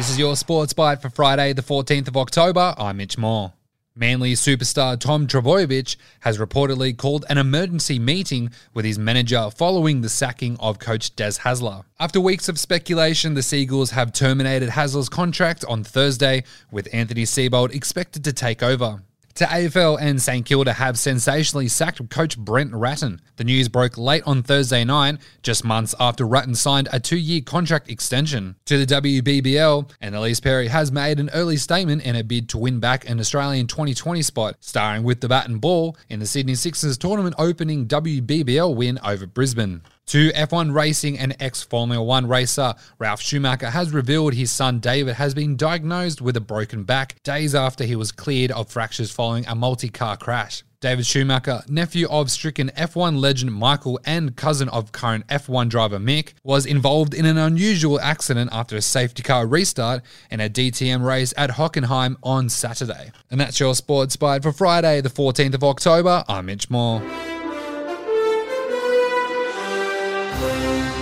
This is your Sports Byte for Friday, the 14th of October. I'm Mitch Moore. Manly superstar Tom Trbojevic has reportedly called an emergency meeting with his manager following the sacking of coach Des Hasler. After weeks of speculation, the Sea Eagles have terminated Hasler's contract on Thursday, with Anthony Seibold expected to take over to AFL and St Kilda have sensationally sacked coach Brett Ratten. The news broke late on Thursday night, just months after Ratten signed a two year contract extension to the WBBL, and Ellyse Perry has made an early statement in a bid to win back an Australian 2020 spot, starring with the bat and ball in the Sydney Sixers tournament opening WBBL win over Brisbane. To F1 racing and ex Formula One racer Ralf Schumacher has revealed his son David has been diagnosed with a broken back days after he was cleared of fractures following a multi car crash. David Schumacher, nephew of stricken F1 legend Michael and cousin of current F1 driver Mick, was involved in an unusual accident after a safety car restart in a DTM race at Hockenheim on Saturday. And that's your Sports Byte for Friday, the 14th of October. I'm Mitch Moore. Música